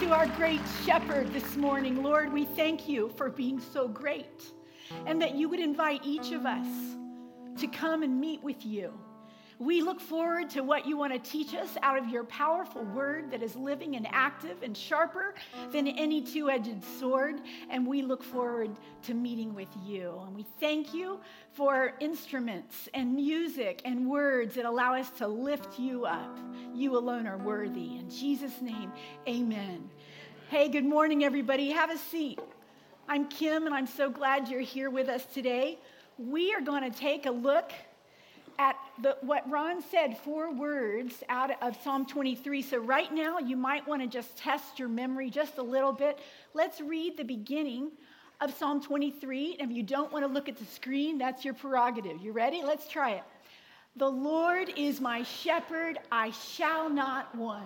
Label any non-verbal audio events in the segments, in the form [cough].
to our great shepherd this morning. Lord, we thank you for being so great and that you would invite each of us to come and meet with you. We look forward to what you want to teach us out of your powerful word that is living and active and sharper than any two edged sword. And we look forward to meeting with you. And we thank you for instruments and music and words that allow us to lift you up. You alone are worthy. In Jesus' name, amen. Hey, good morning, everybody. Have a seat. I'm Kim, and I'm so glad you're here with us today. We are going to take a look at the, what Ron said, four words out of Psalm 23. So, right now, you might want to just test your memory just a little bit. Let's read the beginning of Psalm 23. And if you don't want to look at the screen, that's your prerogative. You ready? Let's try it. The Lord is my shepherd, I shall not want.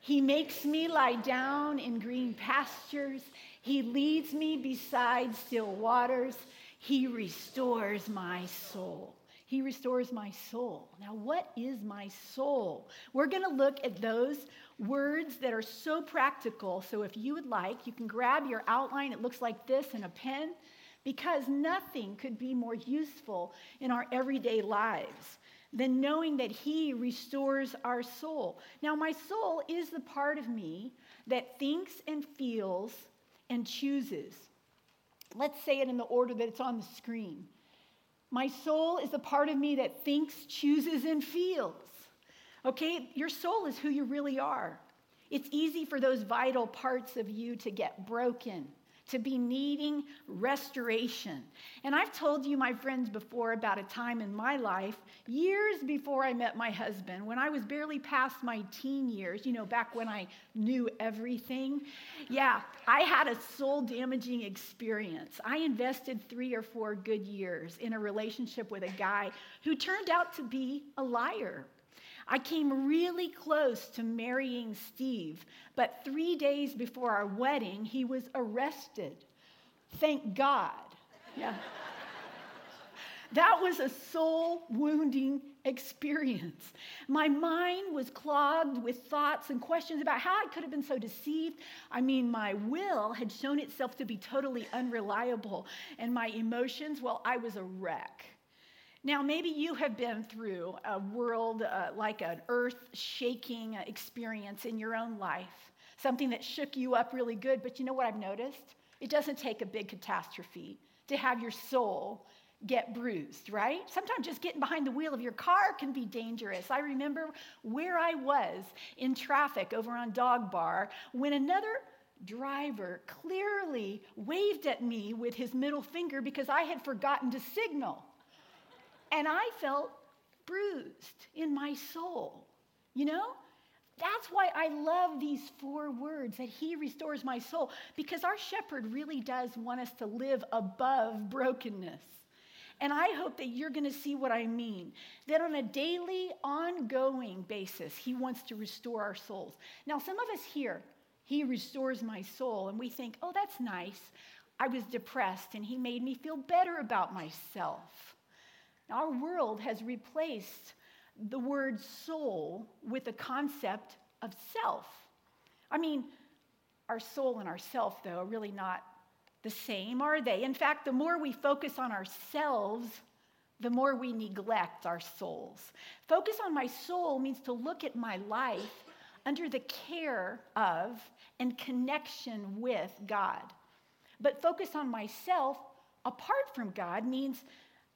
He makes me lie down in green pastures. He leads me beside still waters. He restores my soul. He restores my soul. Now, what is my soul? We're going to look at those words that are so practical. So, if you would like, you can grab your outline. It looks like this and a pen, because nothing could be more useful in our everyday lives than knowing that He restores our soul. Now, my soul is the part of me that thinks and feels and chooses. Let's say it in the order that it's on the screen. My soul is the part of me that thinks, chooses, and feels. Okay? Your soul is who you really are. It's easy for those vital parts of you to get broken to be needing restoration. And I've told you, my friends, before about a time in my life, years before I met my husband, when I was barely past my teen years, you know, back when I knew everything. Yeah, I had a soul damaging experience. I invested three or four good years in a relationship with a guy who turned out to be a liar. I came really close to marrying Steve, but three days before our wedding, he was arrested. Thank God. Yeah. that was a soul wounding experience. My mind was clogged with thoughts and questions about how I could have been so deceived. I mean, my will had shown itself to be totally unreliable, and my emotions, well, I was a wreck. Now, maybe you have been through a world uh, like an earth shaking experience in your own life, something that shook you up really good. But you know what I've noticed? It doesn't take a big catastrophe to have your soul get bruised, right? Sometimes just getting behind the wheel of your car can be dangerous. I remember where I was in traffic over on Dog Bar when another driver clearly waved at me with his middle finger because I had forgotten to signal. And I felt bruised in my soul. You know? That's why I love these four words that He restores my soul, because our shepherd really does want us to live above brokenness. And I hope that you're going to see what I mean. That on a daily, ongoing basis, He wants to restore our souls. Now, some of us here, He restores my soul, and we think, oh, that's nice. I was depressed, and He made me feel better about myself. Our world has replaced the word soul with the concept of self. I mean, our soul and our self, though, are really not the same, are they? In fact, the more we focus on ourselves, the more we neglect our souls. Focus on my soul means to look at my life under the care of and connection with God. But focus on myself apart from God means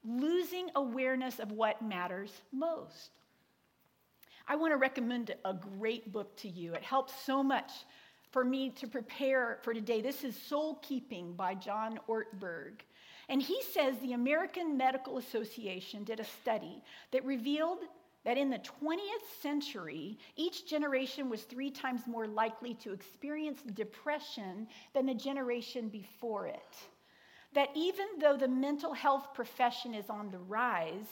losing awareness of what matters most. I want to recommend a great book to you. It helps so much for me to prepare for today. This is Soul Keeping by John Ortberg. And he says the American Medical Association did a study that revealed that in the 20th century, each generation was three times more likely to experience depression than the generation before it that even though the mental health profession is on the rise,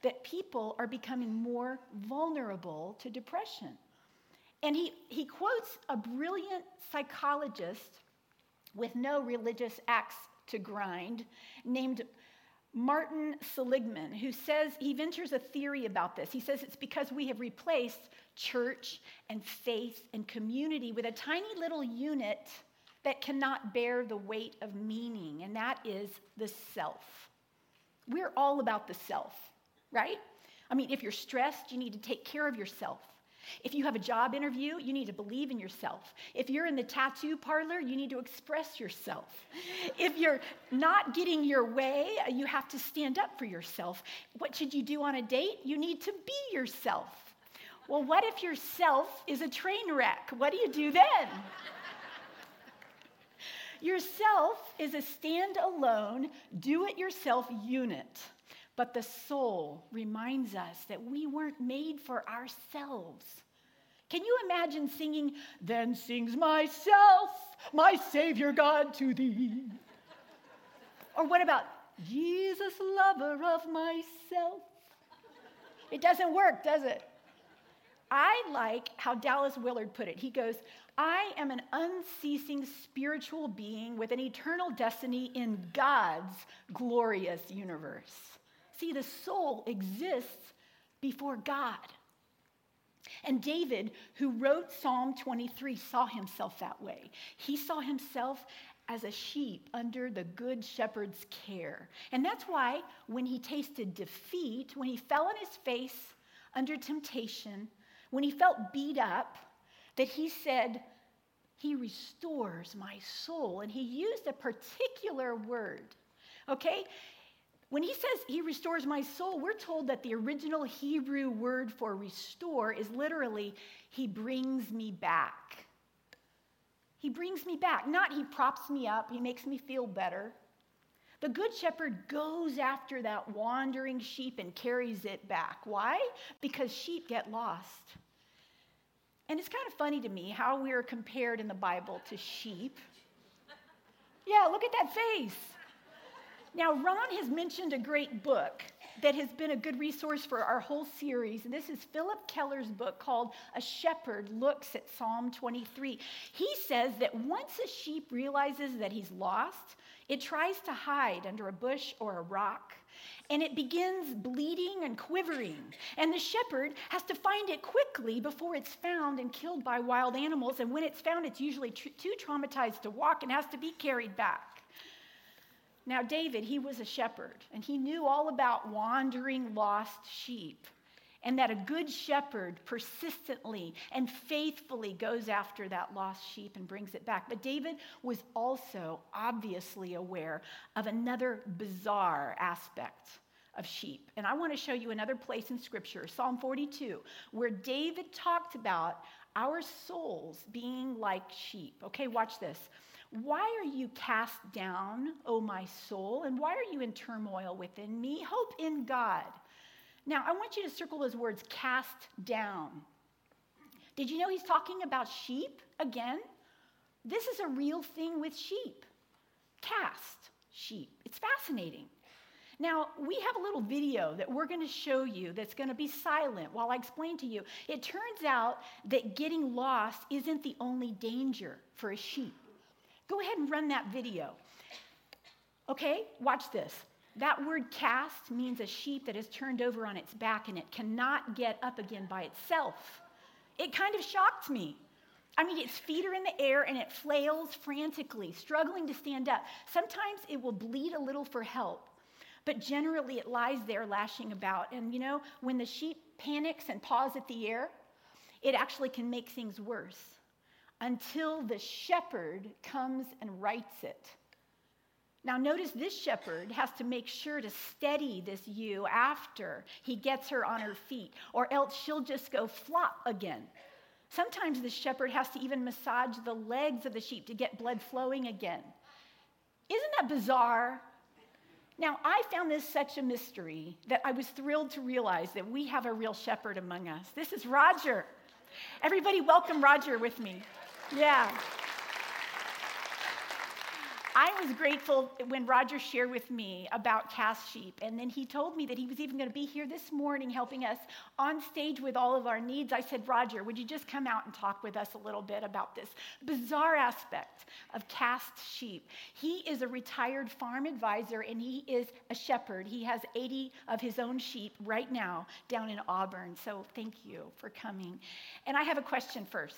that people are becoming more vulnerable to depression. And he, he quotes a brilliant psychologist with no religious axe to grind named Martin Seligman, who says he ventures a theory about this. He says it's because we have replaced church and faith and community with a tiny little unit that cannot bear the weight of meaning, and that is the self. We're all about the self, right? I mean, if you're stressed, you need to take care of yourself. If you have a job interview, you need to believe in yourself. If you're in the tattoo parlor, you need to express yourself. If you're not getting your way, you have to stand up for yourself. What should you do on a date? You need to be yourself. Well, what if yourself is a train wreck? What do you do then? Yourself is a standalone, do it yourself unit. But the soul reminds us that we weren't made for ourselves. Can you imagine singing, Then sings myself, my Savior God to thee? Or what about, Jesus, lover of myself? It doesn't work, does it? I like how Dallas Willard put it. He goes, I am an unceasing spiritual being with an eternal destiny in God's glorious universe. See, the soul exists before God. And David, who wrote Psalm 23, saw himself that way. He saw himself as a sheep under the good shepherd's care. And that's why when he tasted defeat, when he fell on his face under temptation, when he felt beat up, that he said, He restores my soul. And he used a particular word. Okay? When he says he restores my soul, we're told that the original Hebrew word for restore is literally, he brings me back. He brings me back. Not he props me up, he makes me feel better. The good shepherd goes after that wandering sheep and carries it back. Why? Because sheep get lost. And it's kind of funny to me how we are compared in the Bible to sheep. Yeah, look at that face. Now, Ron has mentioned a great book that has been a good resource for our whole series. And this is Phillip Keller's book called A Shepherd Looks at Psalm 23. He says that once a sheep realizes that he's lost, it tries to hide under a bush or a rock and it begins bleeding and quivering. And the shepherd has to find it quickly before it's found and killed by wild animals. And when it's found, it's usually tr- too traumatized to walk and has to be carried back. Now, David, he was a shepherd, and he knew all about wandering lost sheep, and that a good shepherd persistently and faithfully goes after that lost sheep and brings it back. But David was also obviously aware of another bizarre aspect of sheep. And I want to show you another place in Scripture, Psalm 42, where David talked about our souls being like sheep. Okay, watch this. Why are you cast down, O my soul? And why are you in turmoil within me? Hope in God. Now, I want you to circle those words cast down. Did you know he's talking about sheep again? This is a real thing with sheep. Cast sheep. It's fascinating. Now, we have a little video that we're going to show you that's going to be silent while I explain to you. It turns out that getting lost isn't the only danger for a sheep. Go ahead and run that video. Okay, watch this. That word cast means a sheep that is turned over on its back and it cannot get up again by itself. It kind of shocked me. I mean, its feet are in the air and it flails frantically, struggling to stand up. Sometimes it will bleed a little for help, but generally it lies there lashing about. And you know, when the sheep panics and paws at the air, it actually can make things worse until the shepherd comes and rights it. Now, notice this shepherd has to make sure to steady this ewe after he gets her on her feet, or else she'll just go flop again. Sometimes the shepherd has to even massage the legs of the sheep to get blood flowing again. Isn't that bizarre? Now, I found this such a mystery that I was thrilled to realize that we have a real shepherd among us. This is Roger. Everybody, welcome Roger with me. Yeah. I was grateful when Roger shared with me about cast sheep, and then he told me that he was even going to be here this morning helping us on stage with all of our needs. I said, Roger, would you just come out and talk with us a little bit about this bizarre aspect of cast sheep? He is a retired farm advisor and he is a shepherd. He has 80 of his own sheep right now down in Auburn. So thank you for coming. And I have a question first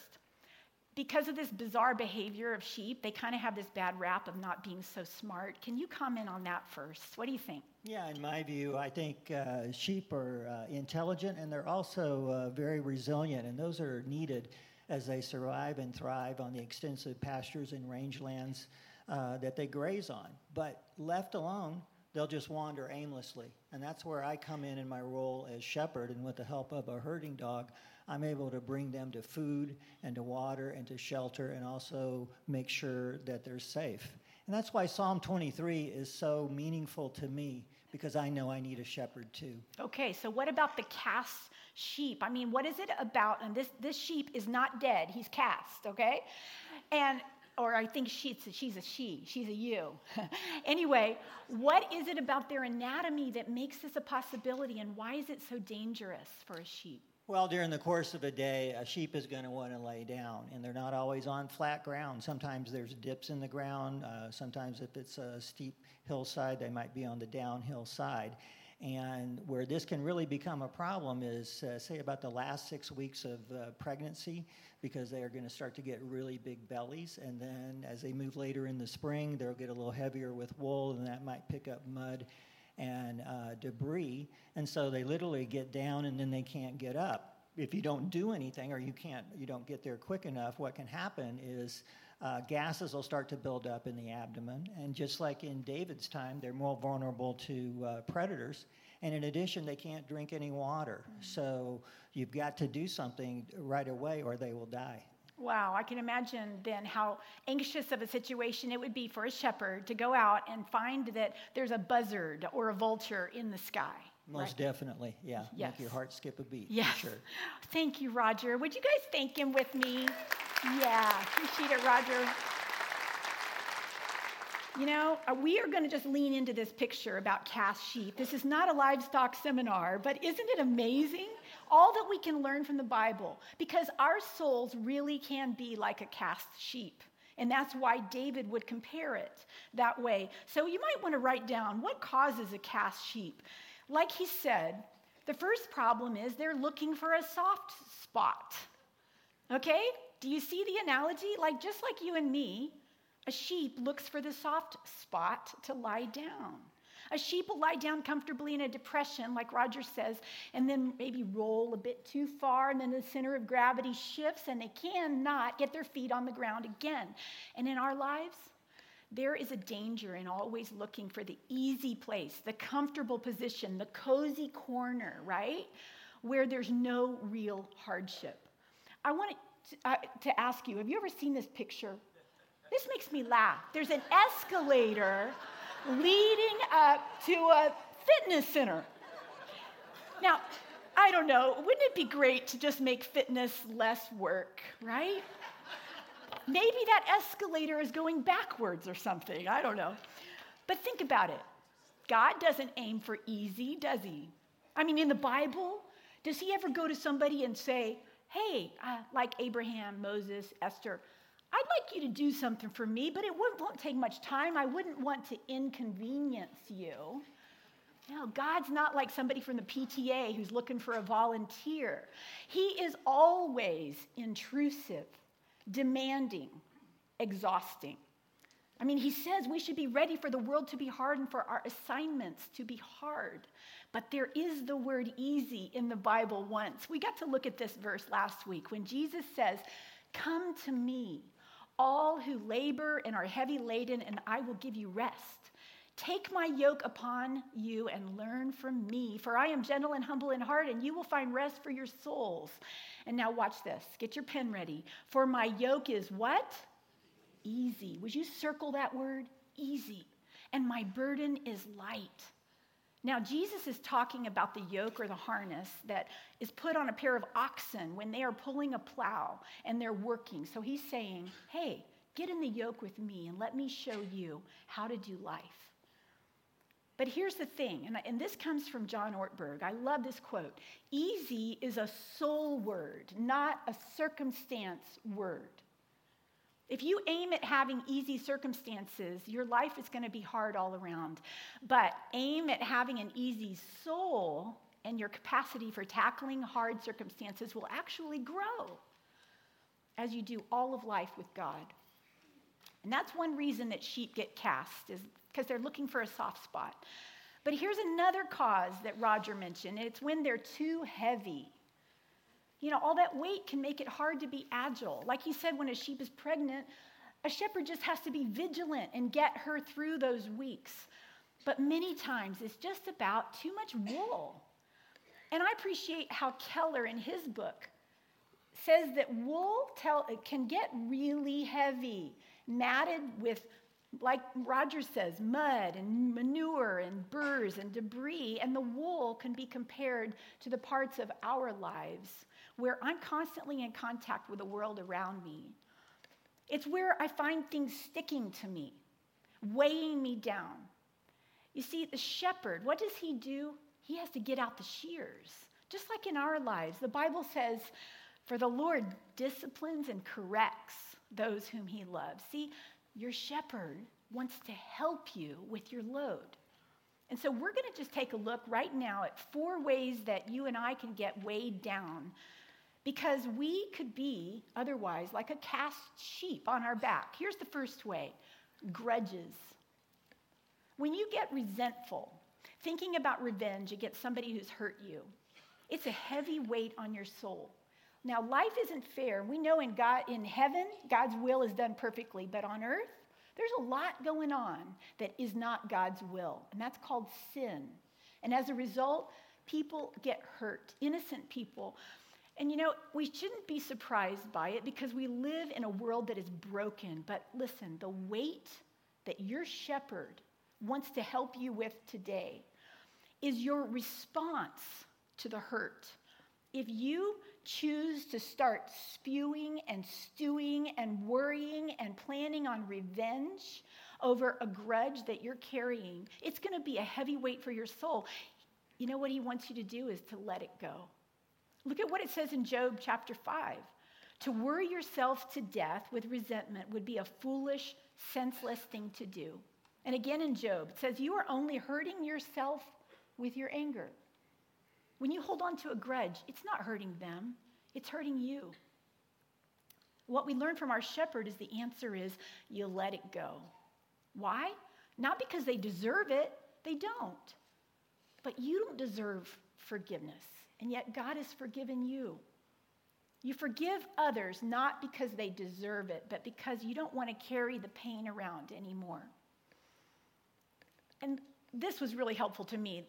because of this bizarre behavior of sheep, they kind of have this bad rap of not being so smart. Can you comment on that first? What do you think? Yeah, in my view, I think uh, sheep are uh, intelligent and they're also uh, very resilient, and those are needed as they survive and thrive on the extensive pastures and rangelands uh, that they graze on. But left alone, they'll just wander aimlessly. And that's where I come in in my role as shepherd, and with the help of a herding dog, I'm able to bring them to food and to water and to shelter and also make sure that they're safe. And that's why Psalm 23 is so meaningful to me because I know I need a shepherd too. Okay, so what about the cast sheep? I mean, what is it about? And this, this sheep is not dead, he's cast, okay? And or I think she's, she's a she, she's a you. [laughs] anyway, what is it about their anatomy that makes this a possibility, and why is it so dangerous for a sheep? Well, during the course of a day, a sheep is going to want to lay down, and they're not always on flat ground. Sometimes there's dips in the ground. Uh, sometimes, if it's a steep hillside, they might be on the downhill side. And where this can really become a problem is, uh, say, about the last six weeks of uh, pregnancy, because they are going to start to get really big bellies. And then as they move later in the spring, they'll get a little heavier with wool, and that might pick up mud and uh, debris. And so they literally get down and then they can't get up. If you don't do anything or you can't, you don't get there quick enough, what can happen is uh, gases will start to build up in the abdomen. And just like in David's time, they're more vulnerable to uh, predators. And in addition, they can't drink any water. Mm-hmm. So you've got to do something right away or they will die. Wow, I can imagine then how anxious of a situation it would be for a shepherd to go out and find that there's a buzzard or a vulture in the sky. Most right? definitely, yeah. Yes. Make your heart skip a beat. Yes. sure. [laughs] Thank you, Roger. Would you guys thank him with me? Yeah, appreciate it, Roger. You know, uh, we are going to just lean into this picture about cast sheep. This is not a livestock seminar, but isn't it amazing? All that we can learn from the Bible, because our souls really can be like a cast sheep. And that's why David would compare it that way. So you might want to write down what causes a cast sheep. Like he said, the first problem is they're looking for a soft spot. Okay? Do you see the analogy? Like, just like you and me, a sheep looks for the soft spot to lie down. A sheep will lie down comfortably in a depression, like Roger says, and then maybe roll a bit too far, and then the center of gravity shifts, and they cannot get their feet on the ground again. And in our lives, there is a danger in always looking for the easy place, the comfortable position, the cozy corner, right? Where there's no real hardship. I want to, uh, to ask you have you ever seen this picture? This makes me laugh. There's an escalator leading up to a fitness center. Now, I don't know, wouldn't it be great to just make fitness less work, right? Maybe that escalator is going backwards or something, I don't know. But think about it God doesn't aim for easy, does he? I mean, in the Bible, does he ever go to somebody and say, hey, uh, like Abraham, Moses, Esther, I'd like you to do something for me, but it won't take much time. I wouldn't want to inconvenience you. No, God's not like somebody from the PTA who's looking for a volunteer. He is always intrusive, demanding, exhausting. I mean, he says we should be ready for the world to be hard and for our assignments to be hard. But there is the word easy in the Bible once. We got to look at this verse last week when Jesus says, Come to me, all who labor and are heavy laden, and I will give you rest. Take my yoke upon you and learn from me, for I am gentle and humble in heart, and you will find rest for your souls. And now, watch this. Get your pen ready. For my yoke is what? Easy. Would you circle that word? Easy. And my burden is light. Now, Jesus is talking about the yoke or the harness that is put on a pair of oxen when they are pulling a plow and they're working. So he's saying, hey, Get in the yoke with me and let me show you how to do life. But here's the thing, and, and this comes from John Ortberg. I love this quote Easy is a soul word, not a circumstance word. If you aim at having easy circumstances, your life is going to be hard all around. But aim at having an easy soul, and your capacity for tackling hard circumstances will actually grow as you do all of life with God. And that's one reason that sheep get cast, is because they're looking for a soft spot. But here's another cause that Roger mentioned it's when they're too heavy. You know, all that weight can make it hard to be agile. Like he said, when a sheep is pregnant, a shepherd just has to be vigilant and get her through those weeks. But many times it's just about too much wool. And I appreciate how Keller in his book says that wool tell, can get really heavy, matted with, like Roger says, mud and manure and burrs and debris. And the wool can be compared to the parts of our lives where I'm constantly in contact with the world around me. It's where I find things sticking to me, weighing me down. You see, the shepherd, what does he do? He has to get out the shears. Just like in our lives, the Bible says, For the Lord disciplines and corrects those whom he loves. See, your shepherd wants to help you with your load. And so we're going to just take a look right now at four ways that you and I can get weighed down because we could be otherwise like a cast sheep on our back. Here's the first way grudges. When you get resentful, thinking about revenge against somebody who's hurt you, it's a heavy weight on your soul. Now, life isn't fair. We know in God in heaven, God's will is done perfectly, but on earth, there's a lot going on that is not God's will, and that's called sin. And as a result, people get hurt, innocent people. And you know, we shouldn't be surprised by it because we live in a world that is broken. But listen, the weight that your shepherd wants to help you with today is your response to the hurt. If you choose to start spewing and stewing and worrying and planning on revenge over a grudge that you're carrying, it's going to be a heavy weight for your soul. You know what he wants you to do is to let it go. Look at what it says in Job chapter 5. To worry yourself to death with resentment would be a foolish, senseless thing to do. And again in Job, it says, You are only hurting yourself with your anger. When you hold on to a grudge, it's not hurting them, it's hurting you. What we learn from our shepherd is the answer is you let it go. Why? Not because they deserve it, they don't. But you don't deserve forgiveness, and yet God has forgiven you. You forgive others not because they deserve it, but because you don't want to carry the pain around anymore. And this was really helpful to me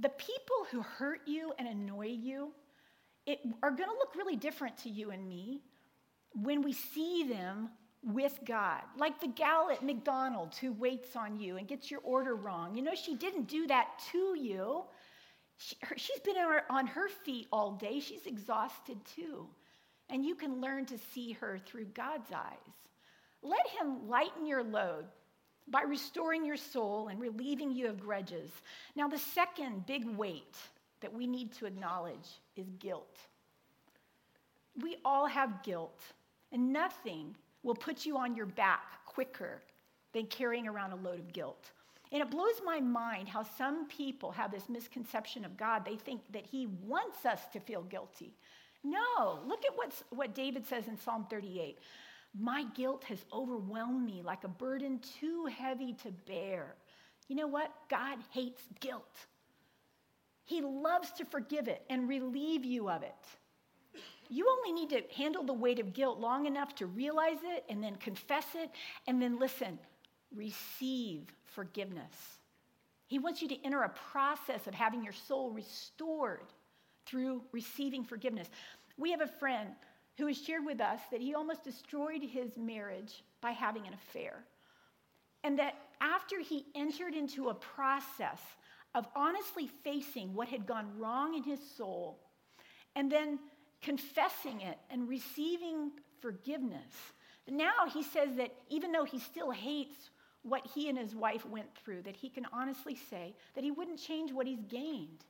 the people who hurt you and annoy you it, are going to look really different to you and me when we see them with God. Like the gal at McDonald's who waits on you and gets your order wrong. You know, she didn't do that to you. She, has been on her, on her feet all day. She's exhausted too. And you can learn to see her through God's eyes. Let Him lighten your load by restoring your soul and relieving you of grudges. Now, the second big weight that we need to acknowledge is guilt. We all have guilt, and nothing will put you on your back quicker than carrying around a load of guilt. And it blows my mind how some people have this misconception of God. They think that He wants us to feel guilty. No, look at what's, what David says in Psalm 38. My guilt has overwhelmed me like a burden too heavy to bear. You know what? God hates guilt. He loves to forgive it and relieve you of it. You only need to handle the weight of guilt long enough to realize it and then confess it and then listen, receive forgiveness. He wants you to enter a process of having your soul restored through receiving forgiveness. We have a friend who has shared with us that he almost destroyed his marriage by having an affair. And that after he entered into a process of honestly facing what had gone wrong in his soul and then confessing it and receiving forgiveness, Now he says that even though he still hates what he and his wife went through, that he can honestly say that he wouldn't change what he's gained.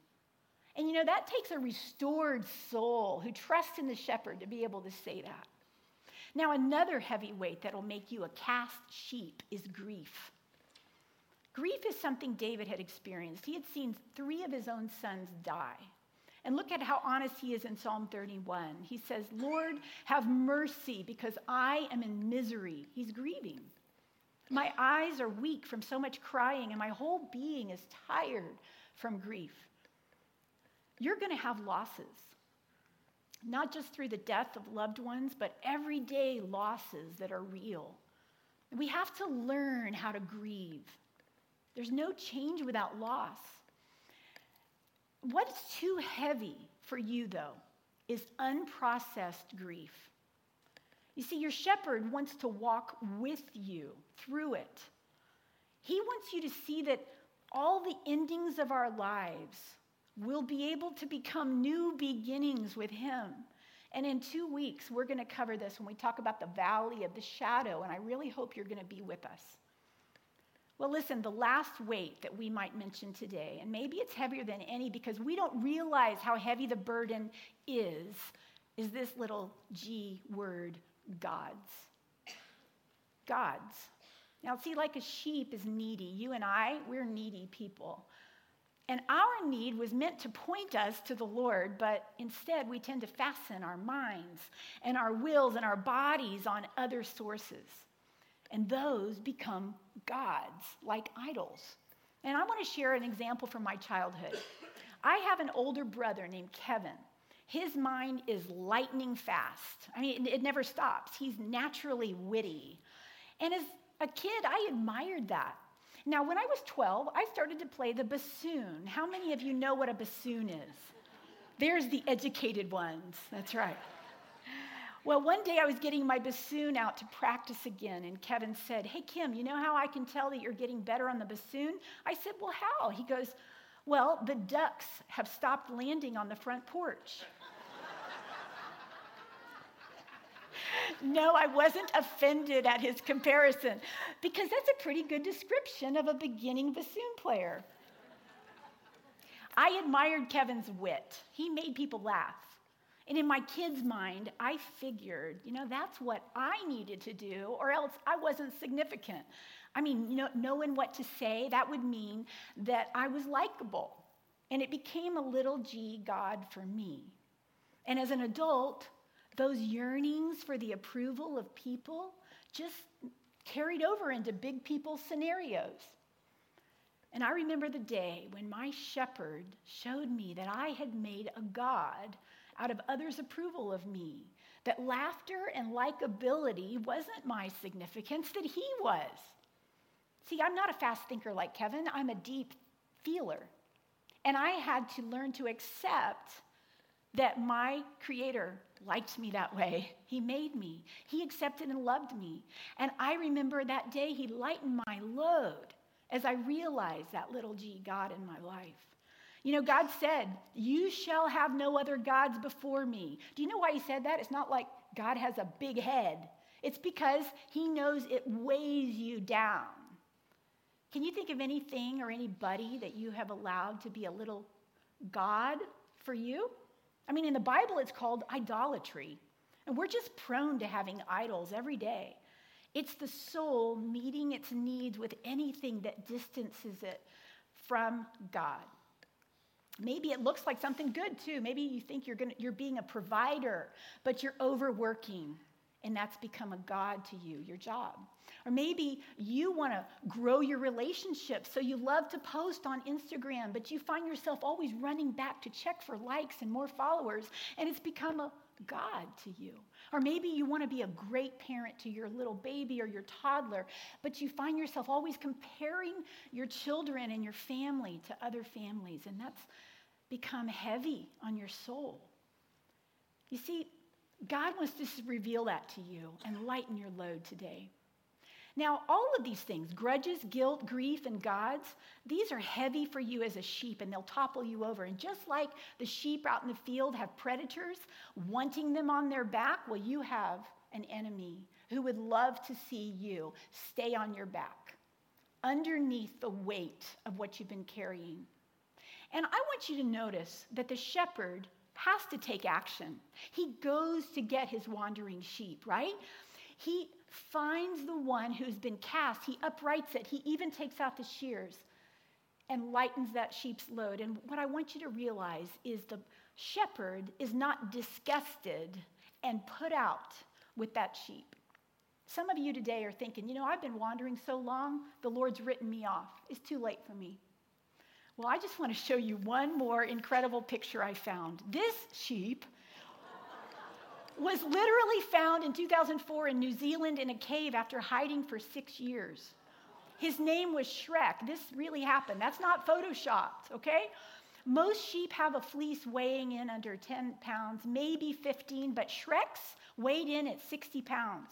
And you know, that takes a restored soul who trusts in the shepherd to be able to say that. Now, another heavy weight that'll make you a cast sheep is grief. Grief is something David had experienced. He had seen three of his own sons die. And look at how honest he is in Psalm 31. He says, Lord, have mercy because I am in misery. He's grieving. My eyes are weak from so much crying, and my whole being is tired from grief. You're going to have losses, not just through the death of loved ones, but everyday losses that are real. We have to learn how to grieve. There's no change without loss. What's too heavy for you, though, is unprocessed grief. You see, your shepherd wants to walk with you through it. He wants you to see that all the endings of our lives will be able to become new beginnings with him. And in two weeks, we're going to cover this when we talk about the valley of the shadow, and I really hope you're going to be with us. Well, listen, the last weight that we might mention today, and maybe it's heavier than any because we don't realize how heavy the burden is, is this little G word, God's. God's. Now, see, like a sheep is needy. You and I, we're needy people. And our need was meant to point us to the Lord, but instead we tend to fasten our minds and our wills and our bodies on other sources and those become gods, like idols. And I want to share an example from my childhood. I have an older brother named Kevin. His mind is lightning fast. I mean, it, never stops. He's naturally witty. And as a kid, I admired that. Now, when I was 12, I started to play the bassoon. How many of you know what a bassoon is? There's the educated ones. That's right. Well, one day I was getting my bassoon out to practice again, and Kevin said, Hey, Kim, you know how I can tell that you're getting better on the bassoon? I said, Well, how? He goes, Well, the ducks have stopped landing on the front porch. No, I wasn't offended at his comparison because that's a pretty good description of a beginning bassoon player. I admired Kevin's wit. He made people laugh. And in my kid's mind, I figured, you know, that's what I needed to do, or else I wasn't significant. I mean, you know, knowing what to say, that would mean that I was likable. And it became a little g God for me. And as an adult, those yearnings for the approval of people just carried over into big people scenarios. And I remember the day when my shepherd showed me that I had made a God out of others' approval of me. That laughter and likability wasn't my significance, that he was. See, I'm not a fast thinker like Kevin, I'm a deep feeler. And I had to learn to accept that my creator liked me that way. He made me, he accepted and loved me. And I remember that day he lightened my load as I realized that little g God in my life. You know, God said, You shall have no other gods before me. Do you know why he said that? It's not like God has a big head, it's because he knows it weighs you down. Can you think of anything or anybody that you have allowed to be a little God for you? I mean, in the Bible, it's called idolatry. And we're just prone to having idols every day. It's the soul meeting its needs with anything that distances it from God. Maybe it looks like something good too. Maybe you think you're, gonna, you're being a provider, but you're overworking, and that's become a God to you, your job. Or maybe you want to grow your relationship, so you love to post on Instagram, but you find yourself always running back to check for likes and more followers, and it's become a God to you. Or maybe you want to be a great parent to your little baby or your toddler, but you find yourself always comparing your children and your family to other families, and that's become heavy on your soul. You see, God wants to reveal that to you and lighten your load today. Now, all of these things grudges, guilt, grief, and gods these are heavy for you as a sheep and they'll topple you over. And just like the sheep out in the field have predators wanting them on their back, well, you have an enemy who would love to see you stay on your back underneath the weight of what you've been carrying. And I want you to notice that the shepherd has to take action. He goes to get his wandering sheep, right? He finds the one who's been cast, he uprights it, he even takes out the shears and lightens that sheep's load. And what I want you to realize is the shepherd is not disgusted and put out with that sheep. Some of you today are thinking, you know, I've been wandering so long, the Lord's written me off. It's too late for me. Well, I just want to show you one more incredible picture I found. This sheep was literally found in 2004 in New Zealand in a cave after hiding for six years. His name was Shrek. This really happened. That's not photoshopped, okay? Most sheep have a fleece weighing in under 10 pounds, maybe 15, but Shrek's weighed in at 60 pounds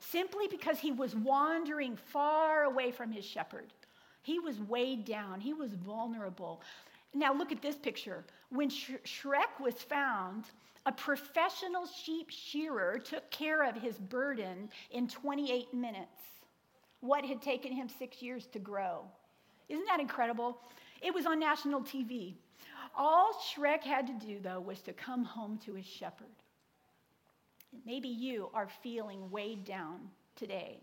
simply because he was wandering far away from his shepherd. He was weighed down, he was vulnerable. Now, look at this picture. When Shrek was found, a professional sheep shearer took care of his burden in 28 minutes. What had taken him six years to grow. Isn't that incredible? It was on national TV. All Shrek had to do, though, was to come home to his shepherd. Maybe you are feeling weighed down today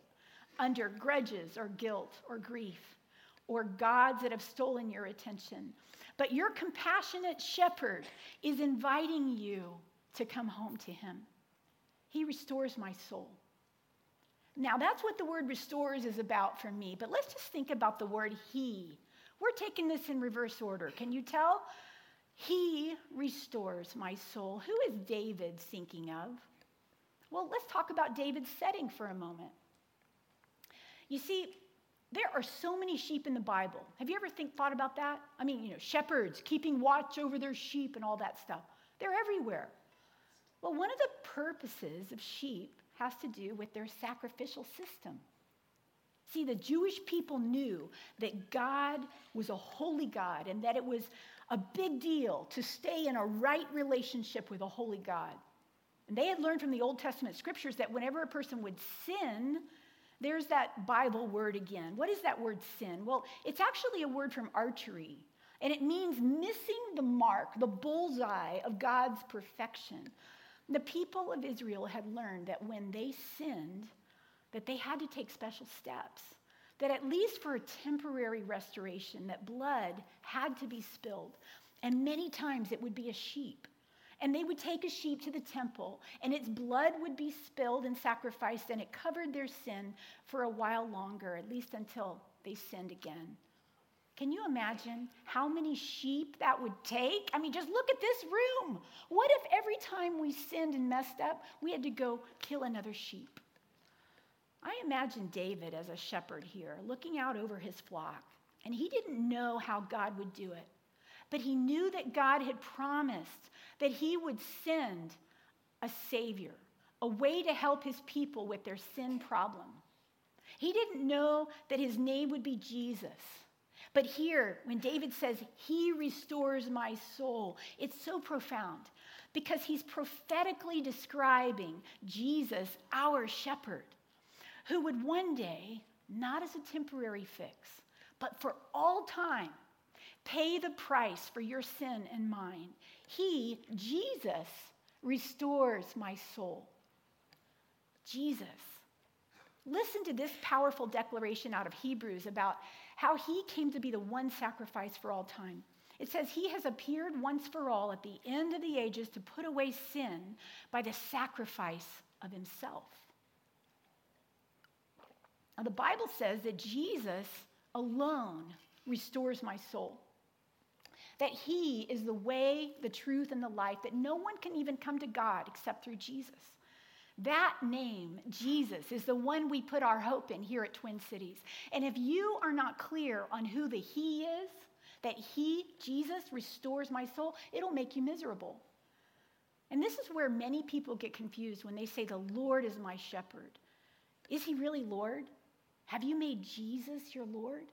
under grudges or guilt or grief or gods that have stolen your attention. But your compassionate shepherd is inviting you to come home to him. He restores my soul. Now, that's what the word restores is about for me, but let's just think about the word he. We're taking this in reverse order. Can you tell? He restores my soul. Who is David thinking of? Well, let's talk about David's setting for a moment. You see, there are so many sheep in the Bible. Have you ever think, thought about that? I mean, you know, shepherds keeping watch over their sheep and all that stuff. They're everywhere. Well, one of the purposes of sheep has to do with their sacrificial system. See, the Jewish people knew that God was a holy God and that it was a big deal to stay in a right relationship with a holy God. And they had learned from the Old Testament scriptures that whenever a person would sin, there's that Bible word again. What is that word sin? Well, it's actually a word from archery, and it means missing the mark, the bullseye of God's perfection. The people of Israel had learned that when they sinned, that they had to take special steps. That at least for a temporary restoration, that blood had to be spilled. And many times it would be a sheep and they would take a sheep to the temple, and its blood would be spilled and sacrificed, and it covered their sin for a while longer, at least until they sinned again. Can you imagine how many sheep that would take? I mean, just look at this room. What if every time we sinned and messed up, we had to go kill another sheep? I imagine David as a shepherd here, looking out over his flock, and he didn't know how God would do it. But he knew that God had promised that he would send a Savior, a way to help his people with their sin problem. He didn't know that his name would be Jesus. But here, when David says, He restores my soul, it's so profound because he's prophetically describing Jesus, our shepherd, who would one day, not as a temporary fix, but for all time, pay the price for your sin and mine. He, Jesus, restores my soul. Jesus. Listen to this powerful declaration out of Hebrews about how he came to be the one sacrifice for all time. It says, He has appeared once for all at the end of the ages to put away sin by the sacrifice of himself. Now, the Bible says that Jesus alone restores my soul that He is the way, the truth, and the life, that no one can even come to God except through Jesus. That name, Jesus, is the one we put our hope in here at Twin Cities. And if you are not clear on who the He is, that He, Jesus, restores my soul, it'll make you miserable. And this is where many people get confused when they say, The Lord is my shepherd. Is He really Lord? Have you made Jesus your Lord?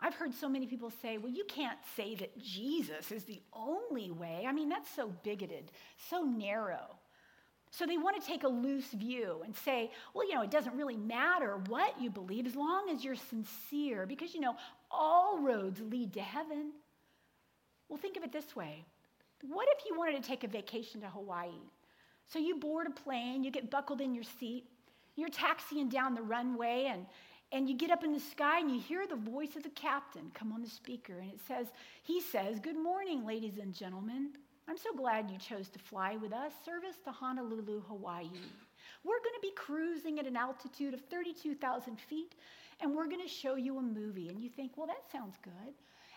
I've heard so many people say, well, you can't say that Jesus is the only way. I mean, that's so bigoted, so narrow. So they want to take a loose view and say, well, you know, it doesn't really matter what you believe as long as you're sincere, because, you know, all roads lead to heaven. Well, think of it this way what if you wanted to take a vacation to Hawaii? So you board a plane, you get buckled in your seat, you're taxiing down the runway, and, and you get up in the sky and you hear the voice of the captain come on the speaker, and it says, He says, Good morning, ladies and gentlemen. I'm so glad you chose to fly with us. Service to Honolulu, Hawaii. We're going to be cruising at an altitude of 32,000 feet, and we're going to show you a movie. And you think, well, that sounds good.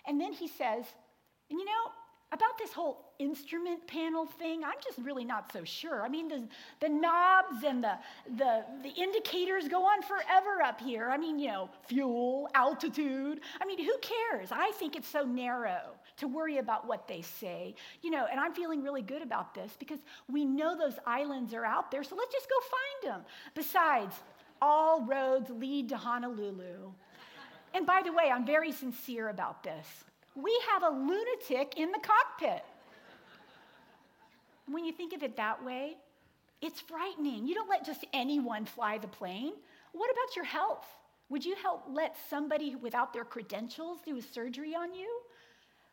And then he says, and you know, about this whole instrument panel thing, I'm just really not so sure. I mean, the, the knobs and the, the, the indicators go on forever up here. I mean, you know, fuel, altitude. I mean, who cares? I think it's so narrow to worry about what they say. You know, and I'm feeling really good about this because we know those islands are out there, so let's just go find them. Besides, all roads lead to Honolulu. And by the way, I'm very sincere about this we have a lunatic in the cockpit. When you think of it that way, it's frightening. You don't let just anyone fly the plane. What about your health? Would you help let somebody without their credentials do a surgery on you?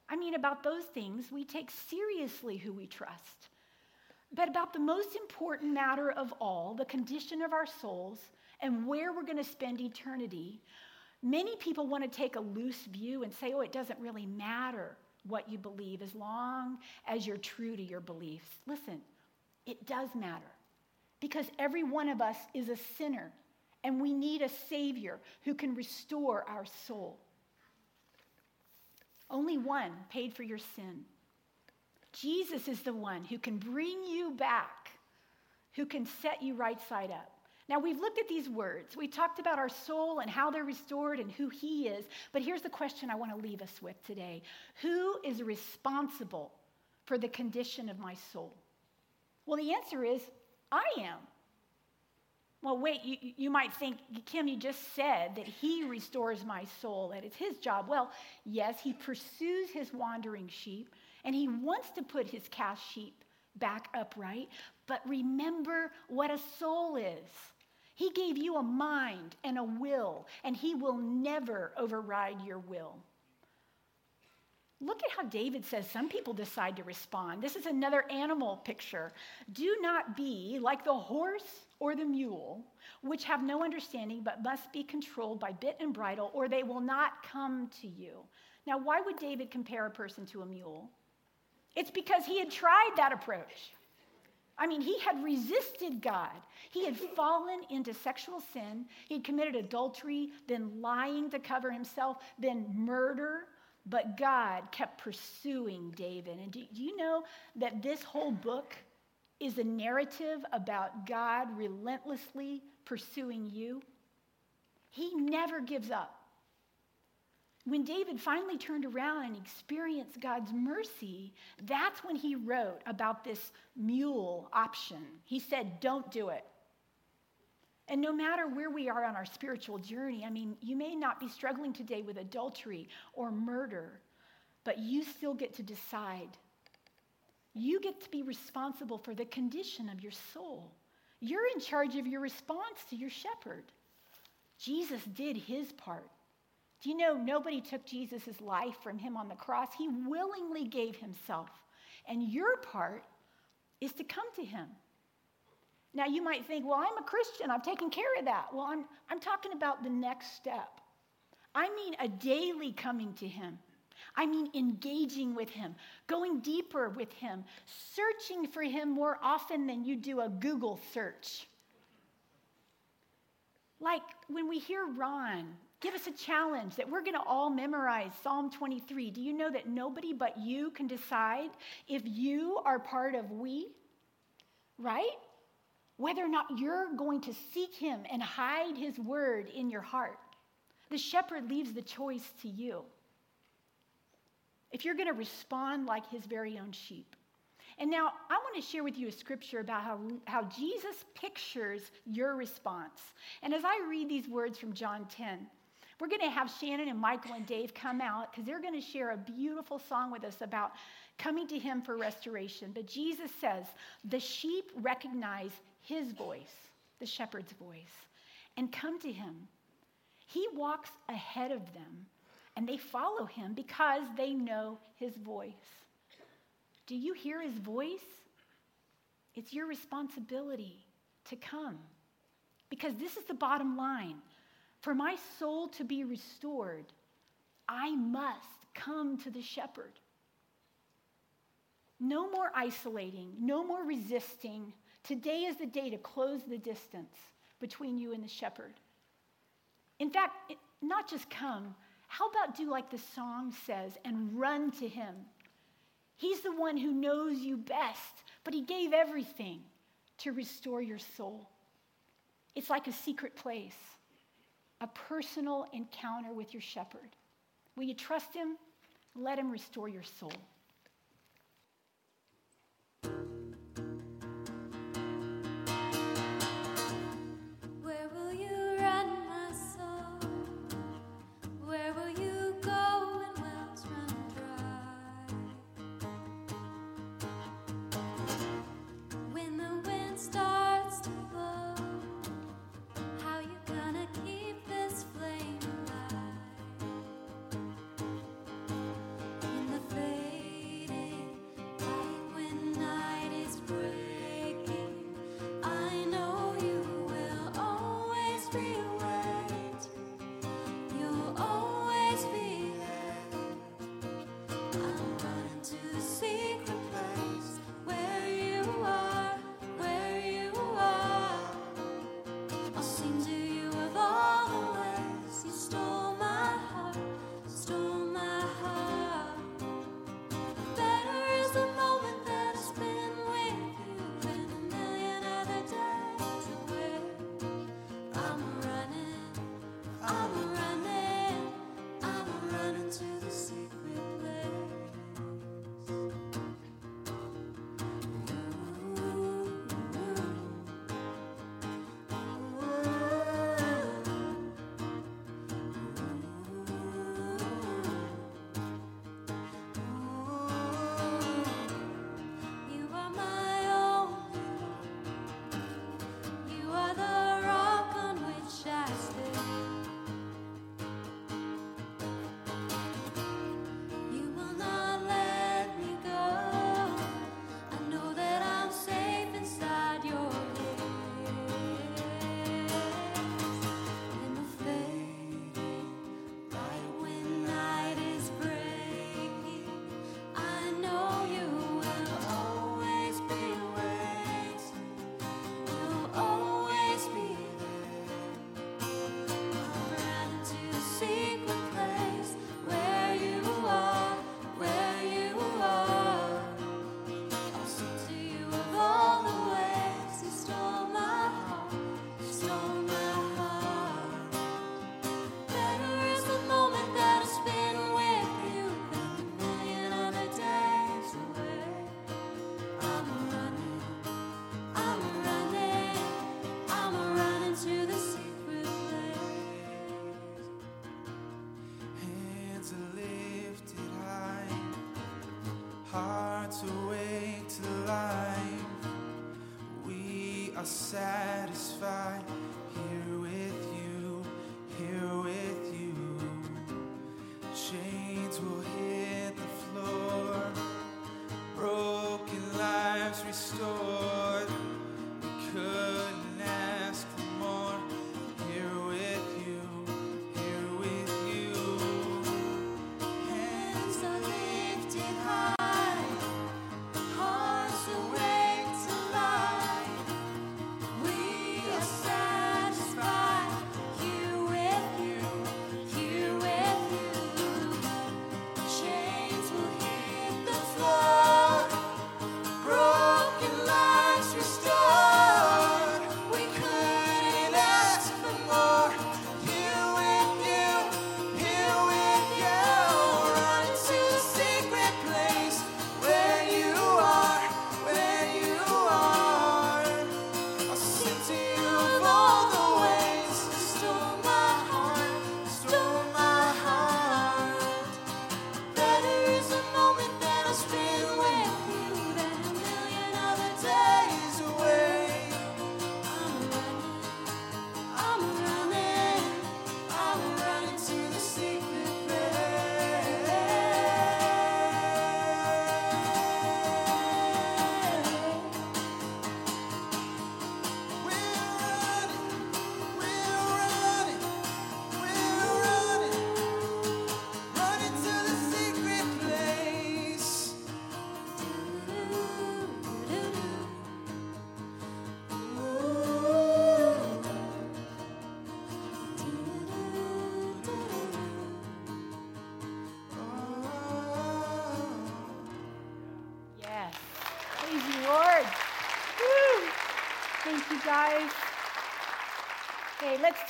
I mean, about those things, we take seriously who we trust. But about the most important matter of all, the condition of our souls and where we're going to spend eternity, Many people want to take a loose view and say, oh, it doesn't really matter what you believe as long as you're true to your beliefs. Listen, it does matter because every one of us is a sinner and we need a Savior who can restore our soul. Only one paid for your sin. Jesus is the one who can bring you back, who can set you right side up. Now, we've looked at these words. We talked about our soul and how they're restored and who He is. But here's the question I want to leave us with today Who is responsible for the condition of my soul? Well, the answer is I am. Well, wait, you, you might think, Kim, you just said that He restores my soul, that it's His job. Well, yes, He pursues His wandering sheep, and He wants to put His cast sheep back upright. But remember what a soul is. He gave you a mind and a will, and He will never override your will. Look at how David says some people decide to respond. This is another animal picture. Do not be like the horse or the mule, which have no understanding but must be controlled by bit and bridle, or they will not come to you. Now, why would David compare a person to a mule? It's because he had tried that approach. I mean, he had resisted God. He had fallen into sexual sin. He had committed adultery, then lying to cover himself, then murder. But God kept pursuing David. And do you know that this whole book is a narrative about God relentlessly pursuing you? He never gives up. When David finally turned around and experienced God's mercy, that's when he wrote about this mule option. He said, Don't do it. And no matter where we are on our spiritual journey, I mean, you may not be struggling today with adultery or murder, but you still get to decide. You get to be responsible for the condition of your soul. You're in charge of your response to your shepherd. Jesus did his part. Do you know nobody took Jesus' life from him on the cross? He willingly gave himself. And your part is to come to him. Now, you might think, well, I'm a Christian. I've taken care of that. Well, I'm, I'm talking about the next step. I mean, a daily coming to him. I mean, engaging with him, going deeper with him, searching for him more often than you do a Google search. Like when we hear Ron give us a challenge that we're going to all memorize Psalm 23. Do you know that nobody but you can decide if you are part of we? Right? Whether or not you're going to seek him and hide his word in your heart. The shepherd leaves the choice to you. If you're going to respond like his very own sheep. And now I want to share with you a scripture about how, how Jesus pictures your response. And as I read these words from John 10, we're going to have Shannon and Michael and Dave come out because they're going to share a beautiful song with us about coming to him for restoration. But Jesus says the sheep recognize his voice, the shepherd's voice, and come to him. He walks ahead of them, and they follow him because they know his voice. Do you hear his voice? It's your responsibility to come. Because this is the bottom line. For my soul to be restored, I must come to the shepherd. No more isolating, no more resisting. Today is the day to close the distance between you and the shepherd. In fact, not just come, how about do like the song says and run to him? He's the one who knows you best, but he gave everything to restore your soul. It's like a secret place, a personal encounter with your shepherd. Will you trust him? Let him restore your soul.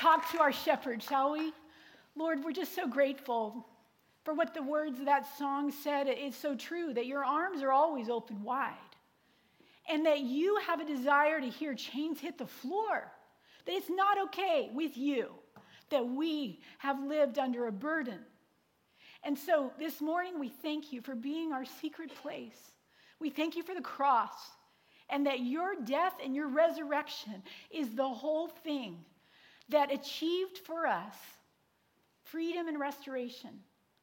Talk to our shepherd, shall we? Lord, we're just so grateful for what the words of that song said. It's so true that your arms are always open wide and that you have a desire to hear chains hit the floor. That it's not okay with you that we have lived under a burden. And so this morning, we thank you for being our secret place. We thank you for the cross and that your death and your resurrection is the whole thing that achieved for us freedom and restoration.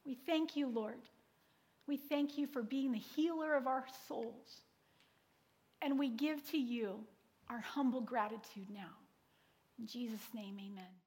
We thank you, Lord. We thank you for being the healer of our souls. And we give to you our humble gratitude now. In Jesus' name, amen.